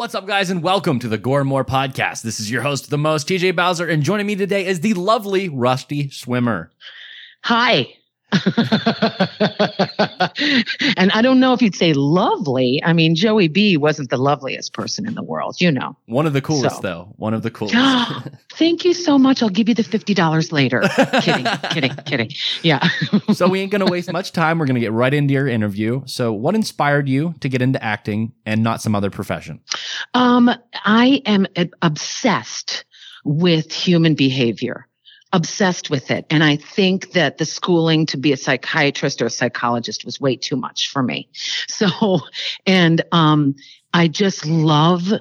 What's up, guys, and welcome to the Gore More podcast. This is your host, the most, TJ Bowser, and joining me today is the lovely Rusty Schwimmer. Hi. and I don't know if you'd say lovely. I mean, Joey B wasn't the loveliest person in the world, you know. One of the coolest, So. though. One of the coolest. Thank you so much. I'll give you the $50 later. kidding, kidding, kidding. Yeah. so we ain't gonna waste much time. We're gonna get right into your interview. So, what inspired you to get into acting and not some other profession? Um, I am obsessed with human behavior, obsessed with it. And I think that the schooling to be a psychiatrist or a psychologist was way too much for me. So, and, um, I just love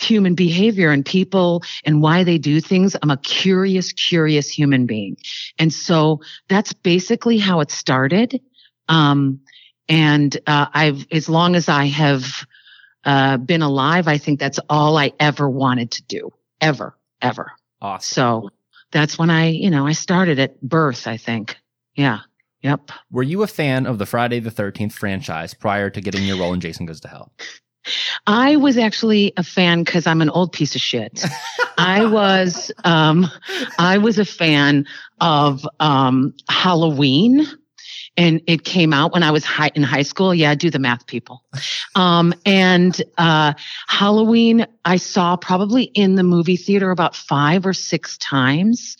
human behavior and people and why they do things. I'm a curious, curious human being. And so that's basically how it started. Um, and, uh, I've, as long as I have, uh, been alive, I think that's all I ever wanted to do, ever, ever. Awesome. So that's when I, you know, I started at birth, I think. Yeah. Yep. Were you a fan of the Friday the 13th franchise prior to getting your role in Jason Goes to Hell? I was actually a fan because I'm an old piece of shit. I was, um, I was a fan of, um, Halloween. And it came out when I was high, in high school. Yeah, do the math, people. Um, and uh, Halloween, I saw probably in the movie theater about five or six times,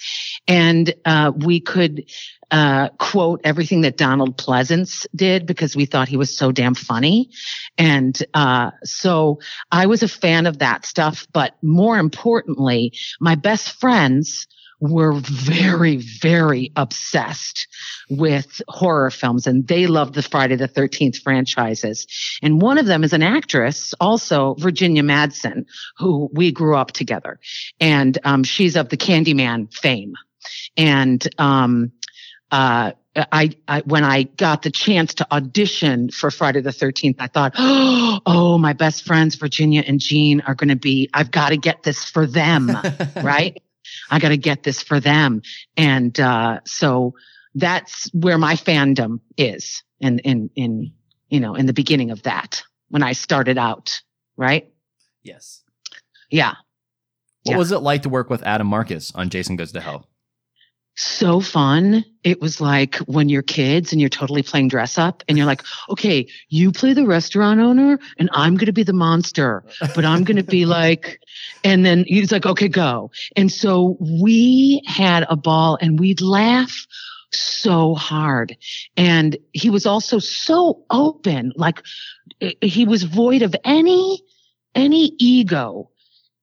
and uh, we could uh, quote everything that Donald Pleasence did because we thought he was so damn funny. And uh, so I was a fan of that stuff. But more importantly, my best friends were very, very obsessed with horror films and they loved the Friday the 13th franchises. And one of them is an actress, also Virginia Madsen, who we grew up together. And um, she's of the Candyman fame. And um, uh, I, I, when I got the chance to audition for Friday the 13th, I thought, oh, my best friends, Virginia and Jean are going to be, I've got to get this for them, right? I got to get this for them. And, uh, so that's where my fandom is in, in, in, you know, in the beginning of that when I started out, right? Yes. Yeah. What Yeah. was it like to work with Adam Marcus on Jason Goes to Hell? So fun. It was like when you're kids and you're totally playing dress up and you're like, okay, you play the restaurant owner and I'm going to be the monster, but I'm going to be like, and then he's like, okay, go. And so we had a ball and we'd laugh so hard. And he was also so open, like eh, he was void of any, any ego.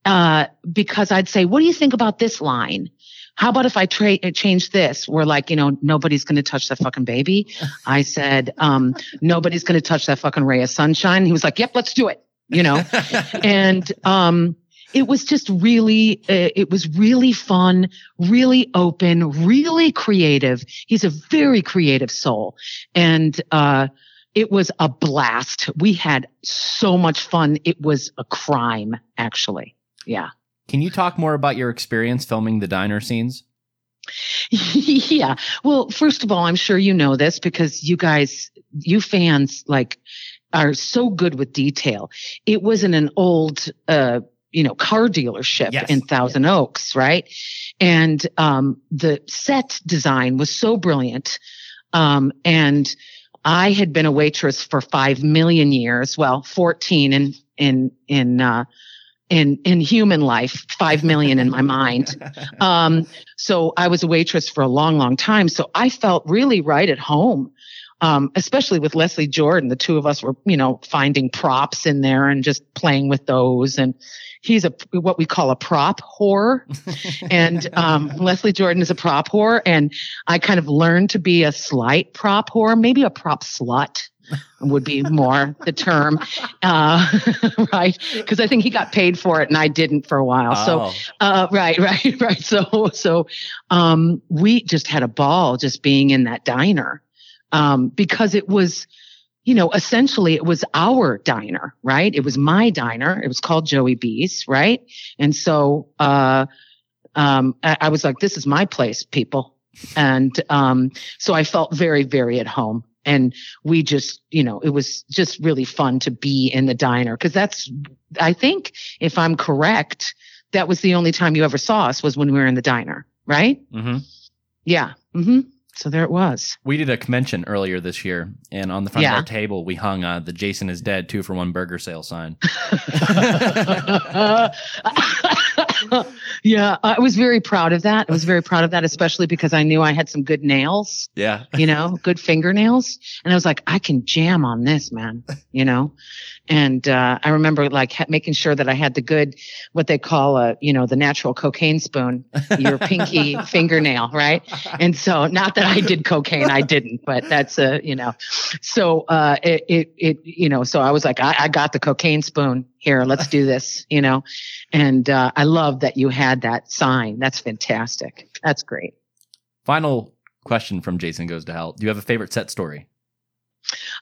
Uh, because I'd say, what do you think about this line? How about if I tra- uh, change this? We're like, you know, nobody's going to touch that fucking baby. I said, um, nobody's going to touch that fucking ray of sunshine. He was like, yep, let's do it. You know, and, um, it was just really, uh, it was really fun, really open, really creative. He's a very creative soul. And, uh, it was a blast. We had so much fun. It was a crime, actually. Yeah. Can you talk more about your experience filming the diner scenes? yeah. Well, first of all, I'm sure you know this because you guys, you fans, like, are so good with detail. It was in an old, uh, you know, car dealership Yes. in Thousand Oaks, right? And um, the set design was so brilliant. Um, and I had been a waitress for five million years. Well, 14 in in in uh, in in human life, five million in my mind. Um, so I was a waitress for a long, long time. So I felt really right at home um, especially with Leslie Jordan, the two of us were, you know, finding props in there and just playing with those. And he's a what we call a prop whore, and um, Leslie Jordan is a prop whore, and I kind of learned to be a slight prop whore, maybe a prop slut would be more the term, uh, right? Because I think he got paid for it and I didn't for a while. Oh. So, uh, right, right, right. So, so um, we just had a ball just being in that diner um, because it was, you know, essentially it was our diner, right? It was my diner. It was called Joey B's, right? And so uh, um, I, I was like, this is my place, people. And um, so I felt very, very at home and we just you know it was just really fun to be in the diner because that's i think if i'm correct that was the only time you ever saw us was when we were in the diner right hmm yeah hmm so there it was We did a convention earlier this year, and on the front Yeah. of our table, we hung uh, the Jason is dead two for one burger sale sign. yeah i was very proud of that i was very proud of that especially because i knew i had some good nails Yeah. you know, good fingernails. And I was like, I can jam on this, man, you know? And, uh, I remember like ha- making sure that I had the good, what they call a, you know, the natural cocaine spoon, your pinky fingernail, right? And so not that I did cocaine, I didn't, but that's a, you know, so, uh, it, it, it you know, so I was like, I, I got the cocaine spoon here. Let's do this, you know? And, uh, I love that you had that sign. That's fantastic. That's great. Final question from Jason Goes to Hell. Do you have a favorite set story?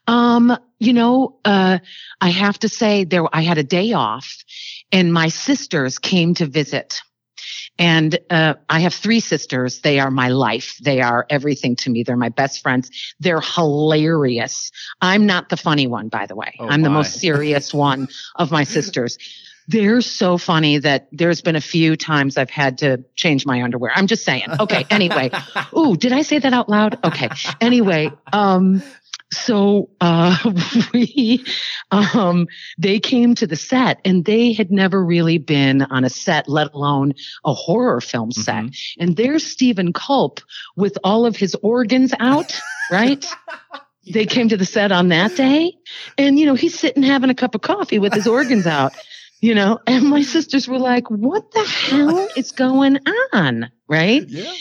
Um, you know, uh, I have to say there, I had a day off and my sisters came to visit. And, uh, I have three sisters. They are my life. They are everything to me. They're my best friends. They're hilarious. I'm not the funny one, by the way. Oh, I'm the most serious one of my sisters. They're so funny that there's been a few times I've had to change my underwear. I'm just saying. Okay. Anyway. Ooh, did I say that out loud? Okay. Anyway, um, so uh, we, um, they came to the set and they had never really been on a set, let alone a horror film set. And there's Steven Culp with all of his organs out, right? They came to the set on that day, and you know he's sitting having a cup of coffee with his organs out, you know. And my sisters were like, "What the hell is going on?" Right? Yeah.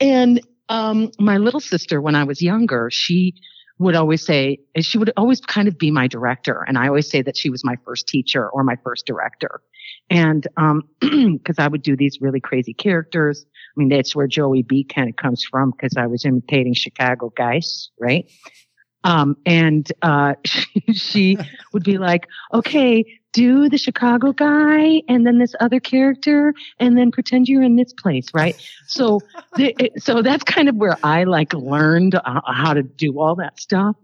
And um, my little sister, when I was younger, she would always say, and she would always kind of be my director. And I always say that she was my first teacher or my first director. And, um, cause I would do these really crazy characters. I mean, that's where Joey B kind of comes from because I was imitating Chicago guys, right? Um, and, uh, she would be like, okay, do the Chicago guy and then this other character and then pretend you're in this place, right? So, the, it, so that's kind of where I like learned uh, how to do all that stuff,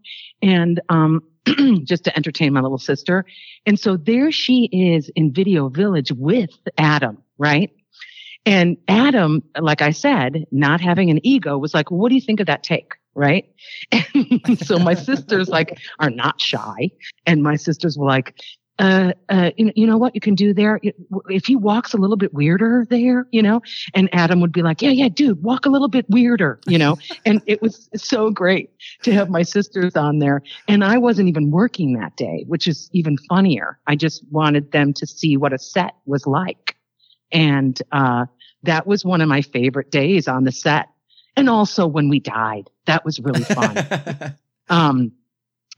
and um, just to entertain my little sister. And so there she is in Video Village with Adam, right? And Adam, like I said, not having an ego, was like, "What do you think of that take?" Right? And so my sisters like are not shy, and my sisters were like, uh, uh, you, you know what you can do there? If he walks a little bit weirder there, you know, and Adam would be like, yeah, yeah, dude, walk a little bit weirder, you know, and it was so great to have my sisters on there. And I wasn't even working that day, which is even funnier. I just wanted them to see what a set was like. And, uh, that was one of my favorite days on the set. And also when we died, that was really fun. um,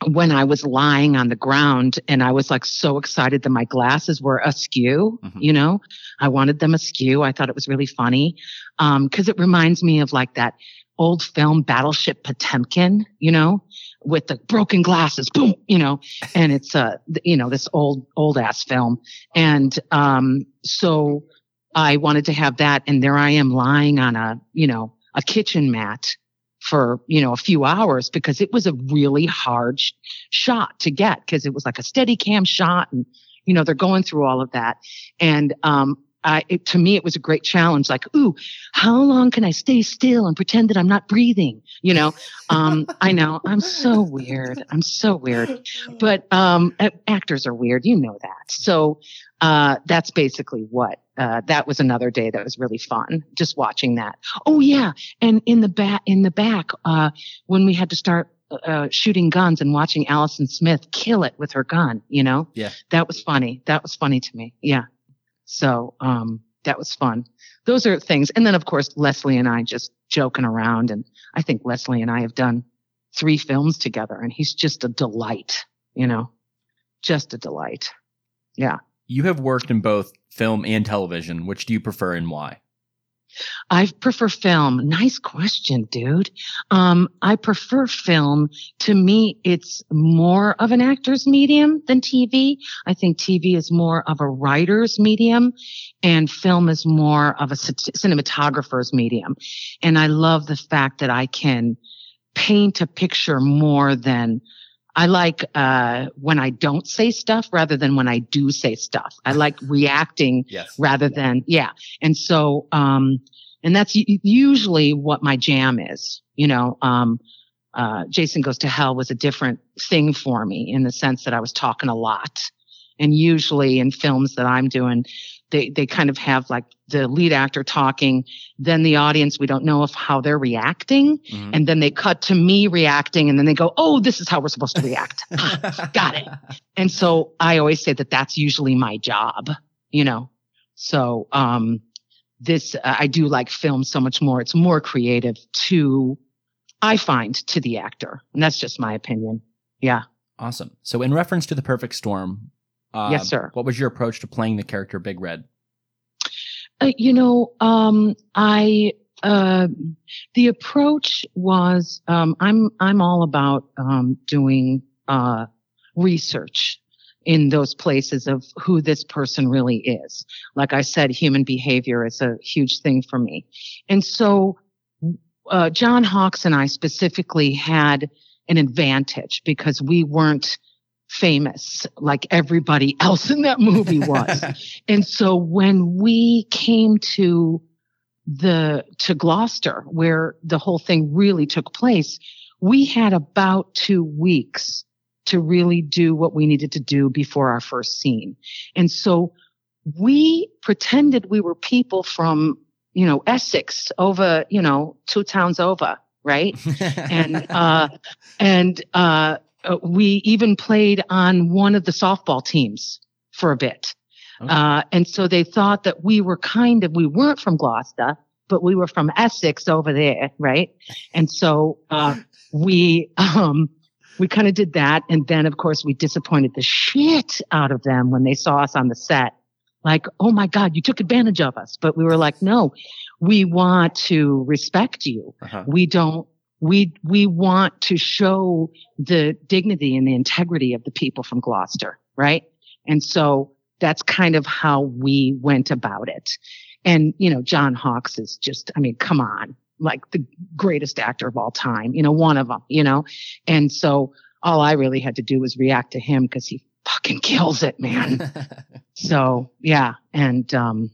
when I was lying on the ground and I was like so excited that my glasses were askew, Mhm. you know, I wanted them askew. I thought it was really funny. Um, cause it reminds me of like that old film Battleship Potemkin, you know, with the broken glasses, boom, you know, and it's, uh, you know, this old, old ass film. And, um, so I wanted to have that. And there I am lying on a, you know, a kitchen mat for, you know, a few hours because it was a really hard sh- shot to get because it was like a steady cam shot and, you know, they're going through all of that. And, um, I, it, to me, it was a great challenge. Like, ooh, how long can I stay still and pretend that I'm not breathing? You know, um, I know I'm so weird. I'm so weird, but um, actors are weird. You know that. So uh, that's basically what. Uh, that was another day that was really fun. Just watching that. Oh yeah, and in the back, in the back, uh, when we had to start uh, shooting guns and watching Allison Smith kill it with her gun. You know, Yeah. that was funny. That was funny to me. Yeah, so um, that was fun. Those are things, and then of course Leslie and I just joking around, and I think Leslie and I have done three films together, and he's just a delight. You know, just a delight. Yeah. You have worked in both film and television. Which do you prefer and why? I prefer film. Nice question, dude. Um, I prefer film. To me, it's more of an actor's medium than TV. I think TV is more of a writer's medium and film is more of a cinematographer's medium. And I love the fact that I can paint a picture more than I like uh, when I don't say stuff rather than when I do say stuff. I like reacting Yes. rather than yeah and so um and that's usually what my jam is you know um uh jason goes to hell was a different thing for me in the sense that i was talking a lot and usually in films that i'm doing they they kind of have like the lead actor talking then the audience we don't know if how they're reacting Mhm. and then they cut to me reacting and then they go oh this is how we're supposed to react got it. And so I always say that that's usually my job, you know. So um this uh, I do like film so much more. It's more creative to I find to the actor. And that's just my opinion. Yeah. Awesome. So, in reference to the Perfect Storm, uh, Yes, sir. What was your approach to playing the character Big Red? Uh, you know, um, I uh, the approach was um, I'm I'm all about um, doing uh, research in those places of who this person really is. Like I said, human behavior is a huge thing for me, and so uh, John Hawkes and I specifically had an advantage because we weren't famous like everybody else in that movie was. And so when we came to the to Gloucester, where the whole thing really took place, we had about two weeks to really do what we needed to do before our first scene. And so we pretended we were people from, you know, Essex over, you know, two towns over, right? and uh and uh uh, we even played on one of the softball teams for a bit. Okay. Uh, and so they thought that we were kind of, we weren't from Gloucester, but we were from Essex over there, right? And so, uh, we, um, we kind of did that. And then, of course, we disappointed the shit out of them when they saw us on the set. Like, oh my God, you took advantage of us. But we were like, no, we want to respect you Uh-huh. we don't we we want to show the dignity and the integrity of the people from Gloucester, right? And so that's kind of how we went about it. And you know, John Hawkes is just I mean, come on, like the greatest actor of all time, you know, one of them, you know. And so all I really had to do was react to him because he fucking kills it, man. So yeah, and um,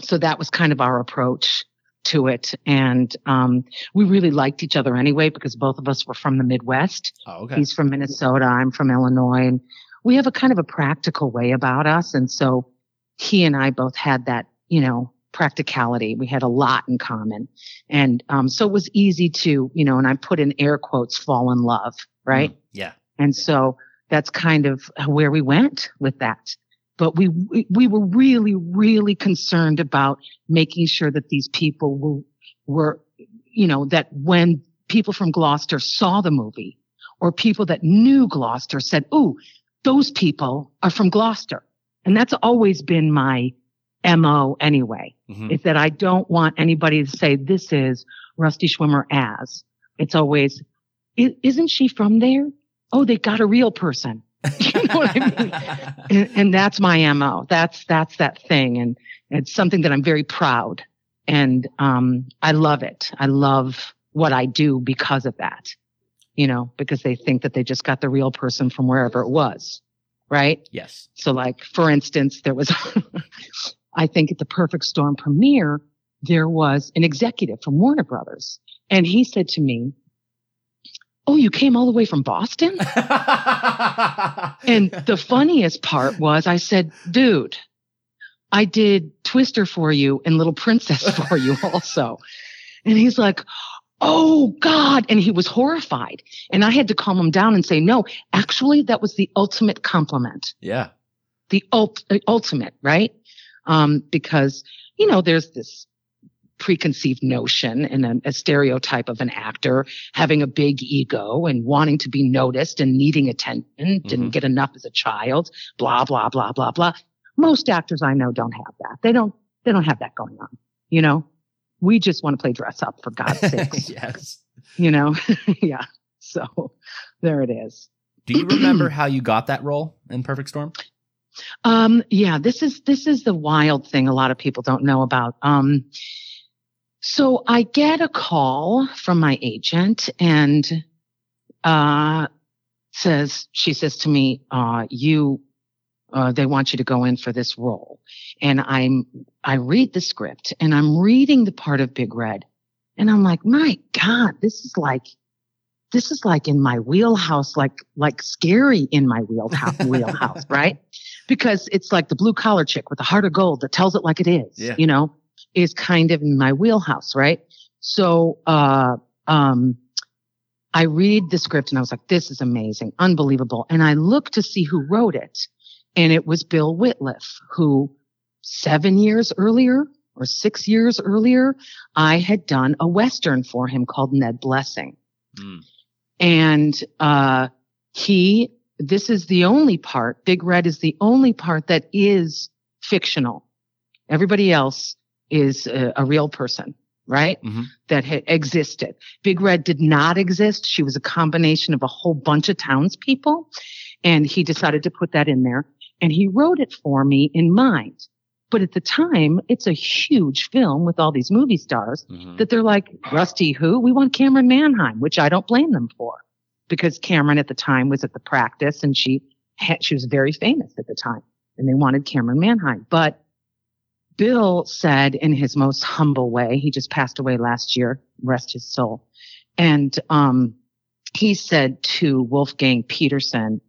so that was kind of our approach to it, and um, we really liked each other anyway because both of us were from the Midwest. oh, okay. He's from Minnesota, I'm from Illinois, and we have a kind of a practical way about us, and so he and I both had that, you know, practicality. We had a lot in common, and um, so it was easy to, you know, and I put in air quotes, fall in love, right? Mm, yeah. And so that's kind of where we went with that. But we, we, we were really, really concerned about making sure that these people were, were, you know, that when people from Gloucester saw the movie or people that knew Gloucester said, Ooh, those people are from Gloucester. And that's always been my MO anyway Mhm. is that I don't want anybody to say this is Rusty Schwimmer as. It's always, isn't she from there? Oh, they got a real person. you know what I mean? And, and that's my MO. That's, that's that thing. And it's something that I'm very proud. And, um, I love it. I love what I do because of that, you know, because they think that they just got the real person from wherever it was. Right. yes. So like, for instance, there was, I think at the Perfect Storm premiere, there was an executive from Warner Brothers and he said to me, Oh, you came all the way from Boston? And the funniest part was I said, dude, I did Twister for you and Little Princess for you also. And he's like, oh God. And he was horrified. And I had to calm him down and say, no, actually, that was the ultimate compliment, Yeah. the ult- ultimate, right? Um, because, you know, there's this preconceived notion and a, a stereotype of an actor having a big ego and wanting to be noticed and needing attention, Mhm. didn't get enough as a child, blah, blah, blah, blah, blah. Most actors I know don't have that. They don't, they don't have that going on. You know, we just want to play dress up for God's sakes, yes. you know? yeah. So there it is. Do you remember how you got that role in Perfect Storm? Um, yeah, this is this is the wild thing a lot of people don't know about. Um, so I get a call from my agent and uh, says she says to me, uh, "You, uh, they want you to go in for this role." And I'm I read the script and I'm reading the part of Big Red, and I'm like, "My God, this is like." This is like in my wheelhouse, like like scary in my wheelhouse, wheelhouse, right? because it's like the blue collar chick with the heart of gold that tells it like it is, Yeah. you know, is kind of in my wheelhouse, right? So, uh, um, I read the script and I was like, this is amazing, unbelievable. And I looked to see who wrote it. And it was Bill Wittliff, who seven years earlier or six years earlier, I had done a Western for him called Ned Blessing Mm. and uh, he this is the only part big red is the only part that is fictional everybody else is a, a real person right Mhm. that had existed big red did not exist she was a combination of a whole bunch of townspeople and he decided to put that in there and he wrote it for me in mind but at the time it's a huge film with all these movie stars Mhm. that they're like, Rusty, who? We want Camryn Manheim, which I don't blame them for because Camryn at the time was at the practice and she had, she was very famous at the time and they wanted Camryn Manheim. But Bill said in his most humble way, he just passed away last year, rest his soul. And, um, he said to Wolfgang Petersen,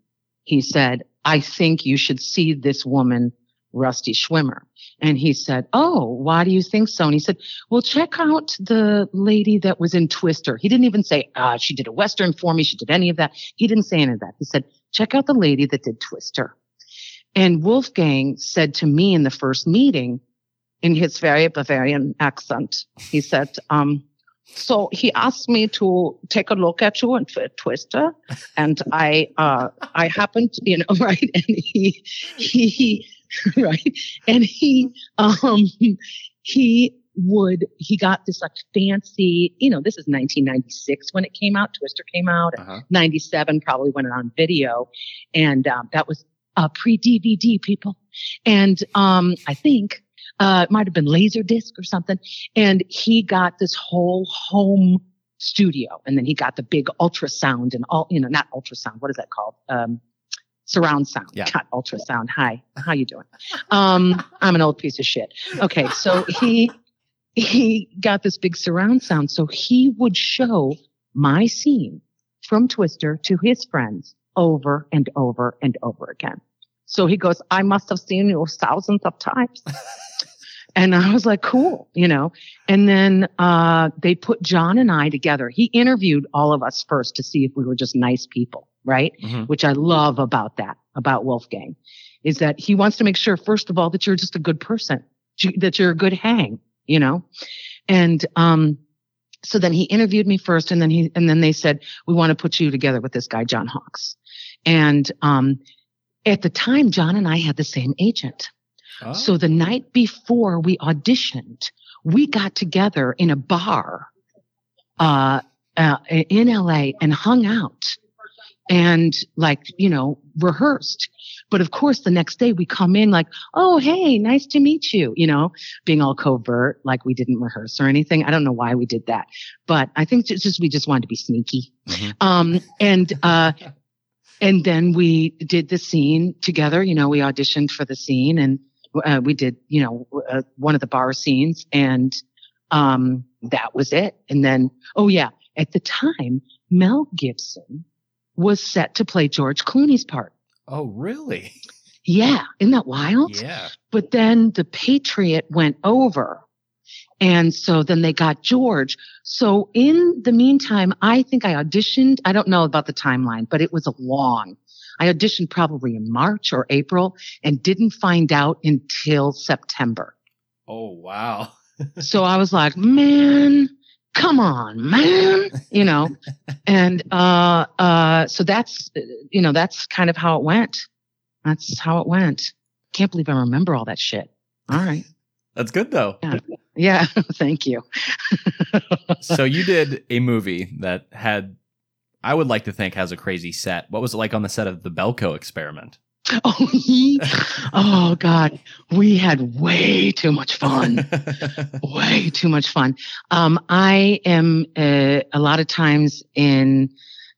he said, I think you should see this woman, Rusty Schwimmer. And he said, Oh, why do you think so? And he said, well, check out the lady that was in Twister. He didn't even say, ah, she did a Western for me. She did any of that. He didn't say any of that. He said, check out the lady that did Twister. And Wolfgang said to me in the first meeting in his very Bavarian accent, he said, um, so he asked me to take a look at you and Twi- Twister, and I, uh, I happened, you know, right, and he, he, he right, and he, um, he would, he got this like fancy, you know, this is 1996 when it came out. Twister came out. Uh-huh. 97 probably went on video, and um, that was uh, pre DVD, people. And um, I think uh, it might have been Laserdisc or something. And he got this whole home studio, and then he got the big ultrasound and all, you know, not ultrasound. What is that called? Um, surround sound. Yeah. Not ultrasound. Hi, how you doing? Um, I'm an old piece of shit. Okay, so he he got this big surround sound, so he would show my scene from Twister to his friends over and over and over again. So he goes, I must have seen you thousands of times. and I was like, cool, you know. And then uh, they put John and I together. He interviewed all of us first to see if we were just nice people, right? Mhm. Which I love about that, about Wolfgang, is that he wants to make sure, first of all, that you're just a good person, that you're a good hang, you know. And um, so then he interviewed me first, and then he and then they said, we want to put you together with this guy, John Hawkes. And um, at the time, John and I had the same agent. Oh. So the night before we auditioned, we got together in a bar uh, uh, in LA and hung out and like, you know, rehearsed. But of course, the next day we come in like, oh, hey, nice to meet you, you know, being all covert, like we didn't rehearse or anything. I don't know why we did that, but I think it's just we just wanted to be sneaky. Mhm. Um, and, uh, and then we did the scene together. You know, we auditioned for the scene and uh, we did, you know, uh, one of the bar scenes and, um, that was it. And then, oh yeah, at the time, Mel Gibson was set to play George Clooney's part. Oh, really? Yeah. Isn't that wild? Yeah. But then the Patriot went over And so then they got George. So in the meantime, I think I auditioned. I don't know about the timeline, but it was a long. I auditioned probably in March or April and didn't find out until September. Oh wow. so I was like, man, come on, man, you know, and, uh, uh, so that's, you know, that's kind of how it went. That's how it went. Can't believe I remember all that shit. All right. That's good though. Yeah. Yeah. Thank you. so you did a movie that had, I would like to think, has a crazy set. What was it like on the set of the Belko experiment? Oh, he, oh God, we had way too much fun. way too much fun. Um, I am uh, a lot of times in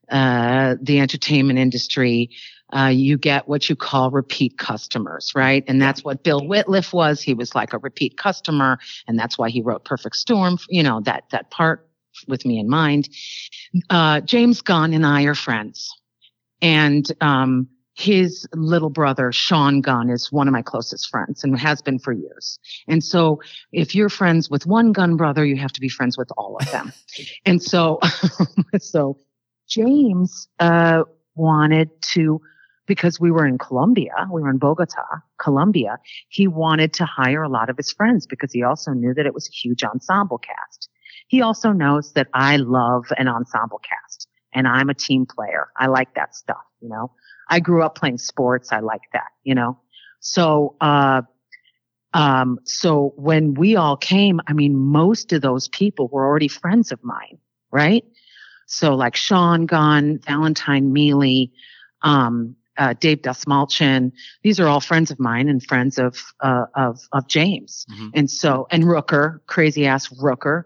uh, the entertainment industry. Uh, you get what you call repeat customers, right? And that's what Bill Wittliff was. He was like a repeat customer, and that's why he wrote Perfect Storm. You know that that part with me in mind. Uh, James Gunn and I are friends, and um, his little brother, Sean Gunn, is one of my closest friends and has been for years. And so if you're friends with one Gunn brother, you have to be friends with all of them. and so, so James, uh, wanted to, because we were in Colombia, we were in Bogota, Colombia, he wanted to hire a lot of his friends because he also knew that it was a huge ensemble cast. He also knows that I love an ensemble cast and I'm a team player. I like that stuff, you know. I grew up playing sports. I like that, you know? So, uh, um, so when we all came, I mean, most of those people were already friends of mine, right? So like Sean Gunn, Valentine Mealy, um, uh, Dave Dastmalchian, these are all friends of mine and friends of, uh, of, of James. Mhm. And so, and Rooker, crazy ass Rooker.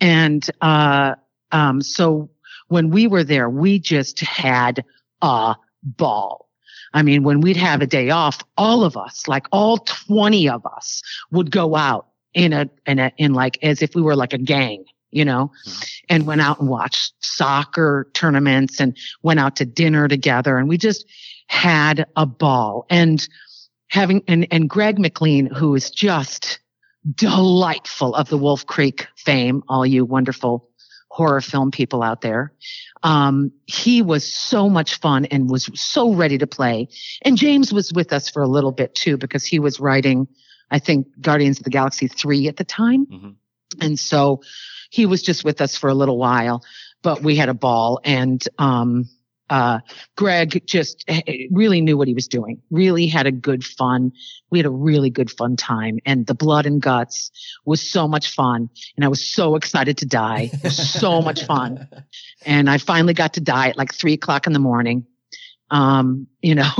And, uh, um, so when we were there, we just had a ball. I mean, when we'd have a day off, all of us, like all 20 of us would go out in a, in a, in like, as if we were like a gang, you know, and went out and watched soccer tournaments and went out to dinner together. And we just had a ball and having, and, and Greg McLean, who is just delightful of the Wolf Creek fame, all you wonderful horror film people out there. Um, he was so much fun and was so ready to play. And James was with us for a little bit too, because he was writing, I think, Guardians of the Galaxy 3 at the time. Mhm. And so he was just with us for a little while, but we had a ball and, um, uh, Greg just eh, really knew what he was doing, really had a good fun. We had a really good fun time and the blood and guts was so much fun. And I was so excited to die. It was so much fun. And I finally got to die at like three o'clock in the morning. Um, you know,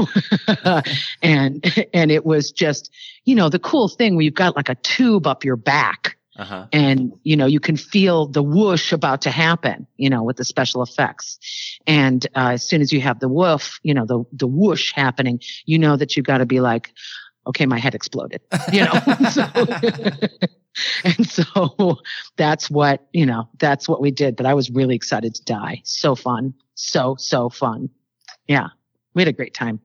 and, and it was just, you know, the cool thing where you've got like a tube up your back Uh-huh. and you know you can feel the whoosh about to happen you know with the special effects. And uh, as soon as you have the woof you know the the whoosh happening you know that you've got to be like okay my head exploded you know? So, and so that's what you know that's what we did but i was really excited to die. So fun. So so fun. Yeah. We had a great time.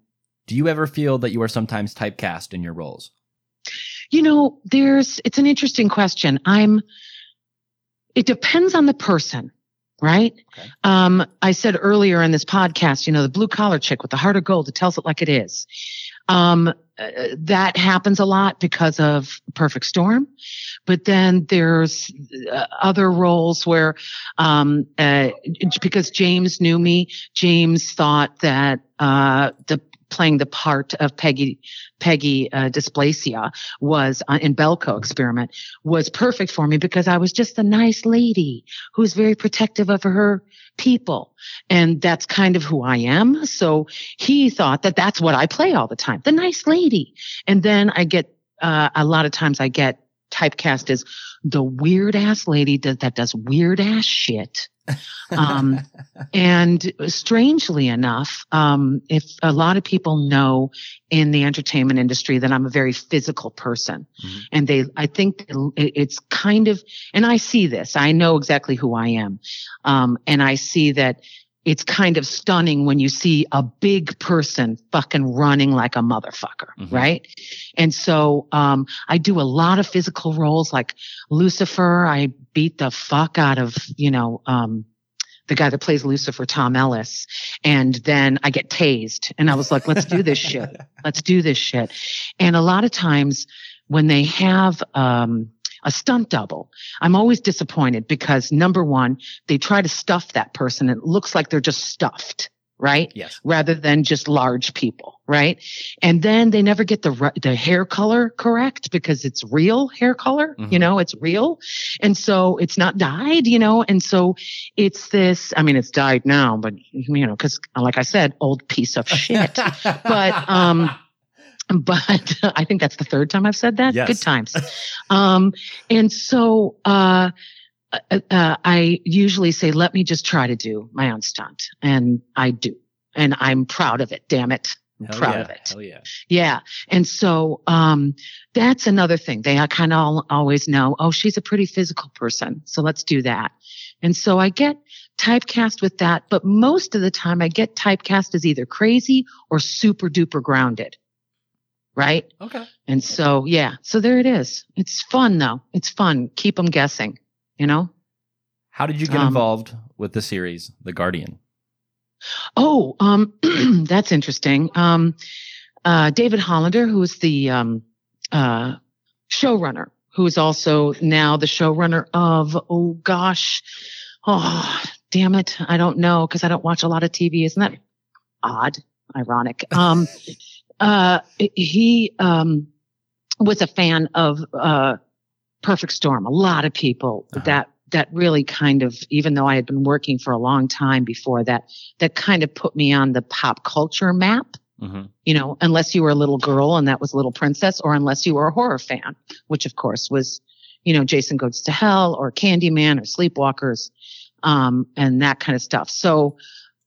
Do you ever feel that you are sometimes typecast in your roles? You know, there's, it's an interesting question. I'm, it depends on the person, right? Okay. Um, I said earlier in this podcast, you know, the blue collar chick with the heart of gold that tells it like it is. Um, uh, that happens a lot because of Perfect Storm. But then there's uh, other roles where, um, uh, because James knew me, James thought that, uh, the, playing the part of Peggy, Peggy, uh, Displasia was uh, in Belko experiment was perfect for me because I was just a nice lady who's very protective of her people. And that's kind of who I am. So he thought that that's what I play all the time, the nice lady. And then I get, uh, a lot of times I get typecast as the weird ass lady that, that does weird ass shit. Um, and strangely enough, um, if a lot of people know in the entertainment industry that I'm a very physical person Mhm. and they, I think it's kind of, and I see this, I know exactly who I am. Um, and I see that it's kind of stunning when you see a big person fucking running like a motherfucker, Mhm. right? And so um, I do a lot of physical roles, like Lucifer. I beat the fuck out of you know um, the guy that plays Lucifer, Tom Ellis, and then I get tased, and I was like, let's do this shit. Let's do this shit. And a lot of times when they have um, a stunt double, I'm always disappointed because number one, they try to stuff that person. It looks like they're just stuffed, right? Yes. Rather than just large people, right? And then they never get the the hair color correct because it's real hair color, you Mhm. know, it's real, and so it's not dyed, you know, and so it's this. I mean, it's dyed now, but you know, because like I said, old piece of shit. but um but I think that's the third time I've said that. Yes. Good times. um, and so uh, uh, uh, I usually say, let me just try to do my own stunt. And I do. And I'm proud of it. Damn it. I'm Hell proud yeah. of it. Hell yeah. Yeah. And so um, that's another thing. They kind of always know, oh, she's a pretty physical person. So let's do that. And so I get typecast with that. But most of the time, I get typecast as either crazy or super duper grounded. Right. Okay. And so, yeah. So there it is. It's fun, though. It's fun. Keep them guessing, you know? How did you get Um, involved with the series, The Guardian? Oh, um, that's interesting. Um, uh, David Hollander, who is the um, uh, showrunner, who is also now the showrunner of, oh gosh, oh, damn it. I don't know because I don't watch a lot of TV. Isn't that odd? Ironic. Um, uh, he um, was a fan of uh, Perfect Storm. A lot of people Uh-huh. that that really kind of, even though I had been working for a long time before that, that kind of put me on the pop culture map. hmm You know, unless you were a little girl and that was Little Princess, or unless you were a horror fan, which of course was, you know, Jason Goes to Hell or Candyman or Sleepwalkers, um, and that kind of stuff. So,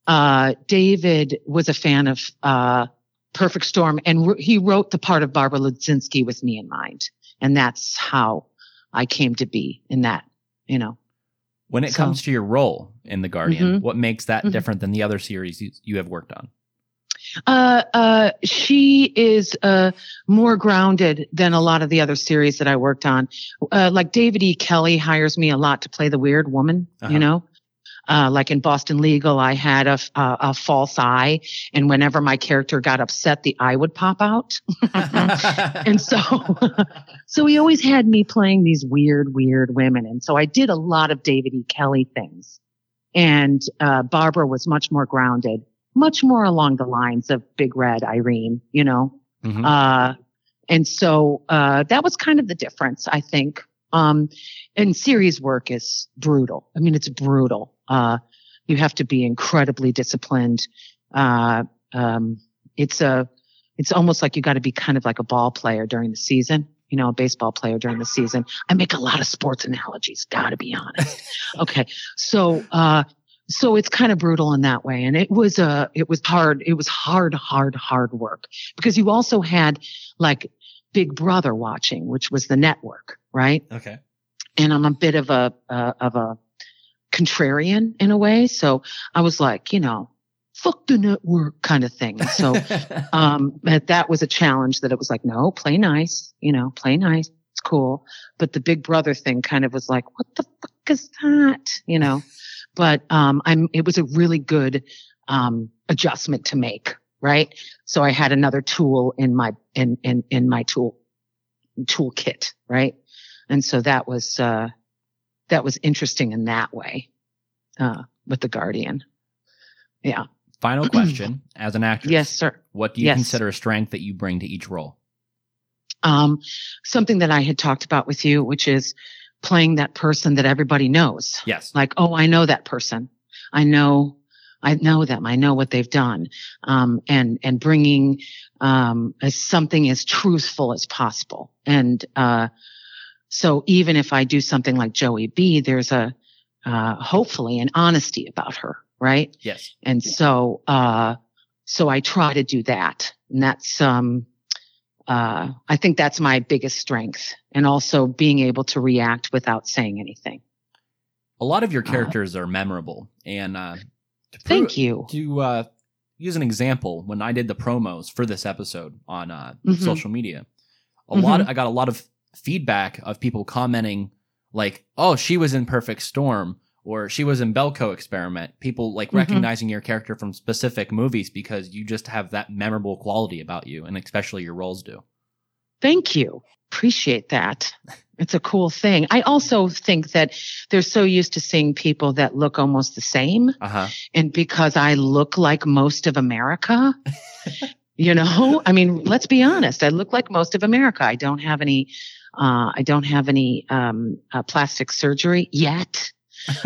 uh, David was a fan of, uh, Perfect Storm and wr- he wrote the part of Barbara Ludzinski with me in mind. And that's how I came to be in that, you know. When it So- comes to your role in The Guardian, Mhm. what makes that Mhm. different than the other series you, you have worked on? Uh, uh, she is uh, more grounded than a lot of the other series that I worked on. Uh, like David E. Kelley hires me a lot to play the weird woman, Uh-huh. you know. Uh, like in Boston Legal, I had a a false eye, and whenever my character got upset, the eye would pop out. and so, so he always had me playing these weird, weird women, and so I did a lot of David E. Kelley things. And uh, Barbara was much more grounded, much more along the lines of Big Red Irene, you know. Mhm. Uh, and so uh, that was kind of the difference, I think. Um, and series work is brutal. I mean, it's brutal. Uh, you have to be incredibly disciplined. Uh, um, it's a, it's almost like you got to be kind of like a ball player during the season. You know, a baseball player during the season. I make a lot of sports analogies. Got to be honest. okay, so uh, so it's kind of brutal in that way, and it was uh, it was hard. It was hard, hard, hard work because you also had like Big Brother watching, which was the network, right? okay. and I'm a bit of a uh, of a contrarian in a way. So I was like, you know, fuck the network kind of thing. So um, but that was a challenge that it was like, no, play nice, you know, play nice. It's cool. But the Big Brother thing kind of was like, what the fuck is that? You know, but um, I'm. It was a really good um, adjustment to make, right? So I had another tool in my in in in my tool toolkit, right? And so that was uh, that was interesting in that way uh, with the Guardian. Yeah. Final question: As an actress, Yes, sir. what do you Yes. consider a strength that you bring to each role? um, something that I had talked about with you, which is playing that person that everybody knows. Yes. Like, oh, I know that person. I know, I know them. I know what they've done. Um, and, and bringing, um, as something as truthful as possible. And, uh, so even if I do something like Joey B, there's a, uh, hopefully an honesty about her, right? yes. And so, uh, so I try to do that. And that's, um, uh, I think that's my biggest strength and also being able to react without saying anything. A lot of your Uh, characters are memorable, and uh, Thank you. To uh, use an example, when I did the promos for this episode on uh, Mhm. social media, a Mhm. lot I got a lot of feedback of people commenting like, "Oh, she was in Perfect Storm." Or she was in Belko Experiment. People like Mhm. recognizing your character from specific movies because you just have that memorable quality about you, and especially your roles do. Thank you. Appreciate that. It's a cool thing. I also think that they're so used to seeing people that look almost the same. Uh huh. And because I look like most of America, you know, I mean, let's be honest. I look like most of America. I don't have any, uh, I don't have any, um, uh, plastic surgery yet.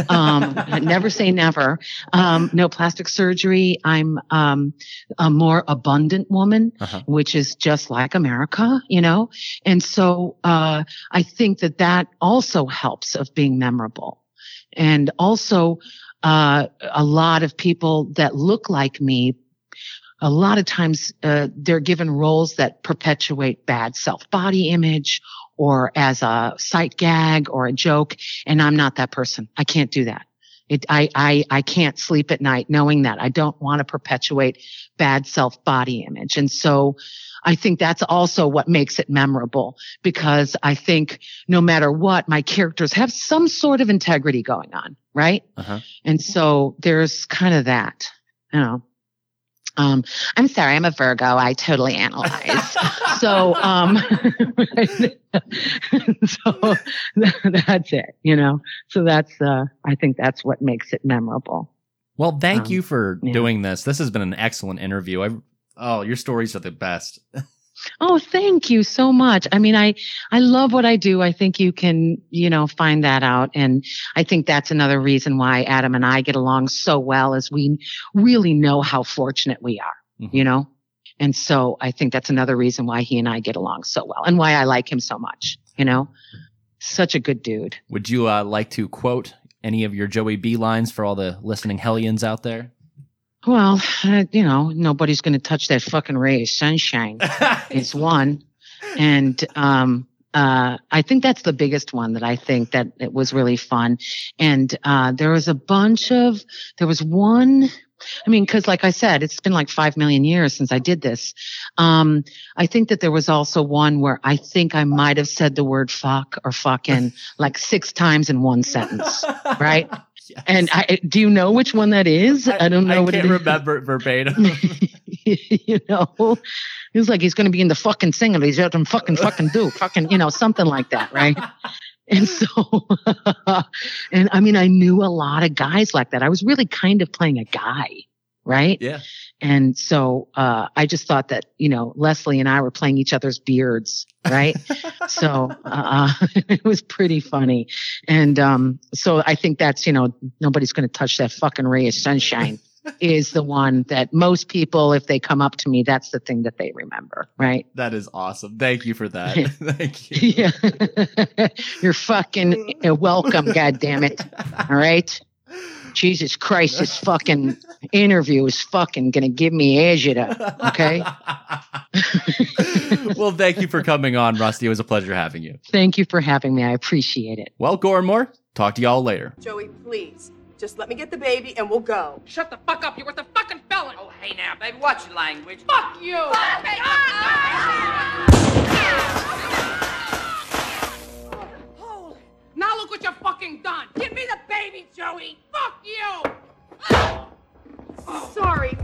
um, never say never. Um, no plastic surgery. I'm, um, a more abundant woman, Uh-huh. which is just like America, you know? And so, uh, I think that that also helps of being memorable. And also, uh, a lot of people that look like me, a lot of times, uh, they're given roles that perpetuate bad self body image or as a sight gag or a joke. And I'm not that person. I can't do that. It, I, I, I can't sleep at night knowing that I don't want to perpetuate bad self body image. And so I think that's also what makes it memorable because I think no matter what, my characters have some sort of integrity going on. Right. Uh-huh. And so there's kind of that, you know. Um, I'm sorry, I'm a Virgo. I totally analyze. so, um, so that's it, you know. So that's, uh, I think that's what makes it memorable. Well, thank Um, you for yeah. doing this. This has been an excellent interview. I oh, your stories are the best. Oh, thank you so much. I mean, I, I love what I do. I think you can, you know, find that out. And I think that's another reason why Adam and I get along so well is we really know how fortunate we are, Mhm. you know? And so I think that's another reason why he and I get along so well and why I like him so much, you know? Such a good dude. Would you uh, like to quote any of your Joey B lines for all the listening hellions out there? Well, uh, you know, nobody's going to touch that fucking ray of sunshine. it's one. And um, uh, I think that's the biggest one that I think that it was really fun. And uh, there was a bunch of, there was one. I mean, because like I said, it's been like five million years since I did this. Um, I think that there was also one where I think I might have said the word fuck or fucking like six times in one sentence, right? Yes. And I do you know which one that is? I, don't know I what can't it remember it verbatim. you know, he was like, he's going to be in the fucking single. He's out and fucking, fucking do fucking, you know, something like that. Right. And so, and I mean, I knew a lot of guys like that. I was really kind of playing a guy. Right. yeah. And so, uh, I just thought that, you know, Leslie and I were playing each other's beards. Right. so, uh, it was pretty funny. And, um, so I think that's, you know, nobody's going to touch that fucking ray of sunshine is the one that most people, if they come up to me, that's the thing that they remember, right? That is awesome. Thank you for that. Thank you. Yeah. You're fucking welcome, God damn it. All right. Jesus Christ, this fucking interview is fucking gonna give me agita. Okay. well, thank you for coming on, Rusty. It was a pleasure having you. Thank you for having me. I appreciate it. Well, Gormore, talk to y'all later. Joey, please. Just let me get the baby and we'll go. Shut the fuck up. You're worth a fucking felon. Oh, hey now, baby. Watch your language. Fuck you. Holy. Now look what you've fucking done. Give me the baby, Joey. Fuck you. Sorry.